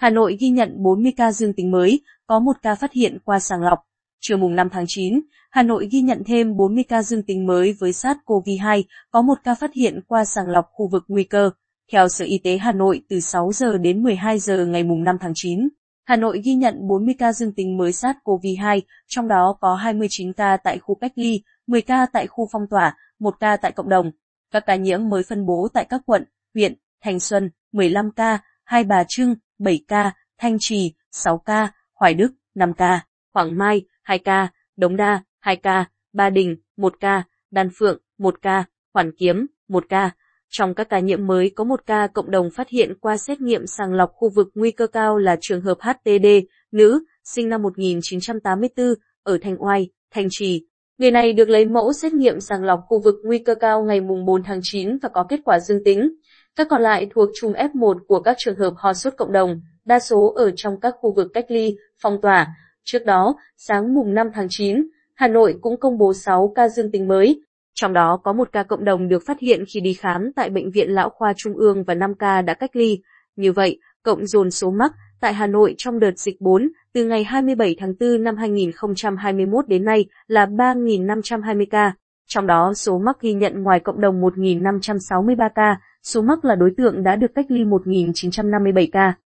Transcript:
Hà Nội ghi nhận 40 ca dương tính mới, có một ca phát hiện qua sàng lọc. Chiều mùng 5 tháng 9, Hà Nội ghi nhận thêm 40 ca dương tính mới với SARS-CoV-2, có một ca phát hiện qua sàng lọc khu vực nguy cơ. Theo Sở Y tế Hà Nội từ 6 giờ đến 12 giờ ngày mùng 5 tháng 9, Hà Nội ghi nhận 40 ca dương tính mới SARS-CoV-2, trong đó có 29 ca tại khu cách ly, 10 ca tại khu phong tỏa, 1 ca tại cộng đồng. Các ca nhiễm mới phân bố tại các quận, huyện, Thành Xuân, 15 ca, Hai Bà Trưng, 7 ca, Thanh Trì, 6 ca, Hoài Đức, 5 ca, Hoàng Mai, 2 ca, Đống Đa, 2 ca, Ba Đình, 1 ca, Đan Phượng, 1 ca, Hoàn Kiếm, 1 ca. Trong các ca nhiễm mới có một ca cộng đồng phát hiện qua xét nghiệm sàng lọc khu vực nguy cơ cao là trường hợp HTD, nữ, sinh năm 1984, ở Thanh Oai, Thanh Trì. Người này được lấy mẫu xét nghiệm sàng lọc khu vực nguy cơ cao ngày 4 tháng 9 và có kết quả dương tính. Các còn lại thuộc chùm F1 của các trường hợp ho sốt cộng đồng, đa số ở trong các khu vực cách ly, phong tỏa. Trước đó, sáng mùng 5 tháng 9, Hà Nội cũng công bố 6 ca dương tính mới, trong đó có một ca cộng đồng được phát hiện khi đi khám tại Bệnh viện Lão Khoa Trung ương và 5 ca đã cách ly. Như vậy, cộng dồn số mắc tại Hà Nội trong đợt dịch 4 từ ngày 27 tháng 4 năm 2021 đến nay là 3.520 ca. Trong đó số mắc ghi nhận ngoài cộng đồng 1.563 ca, số mắc là đối tượng đã được cách ly 1.957 ca.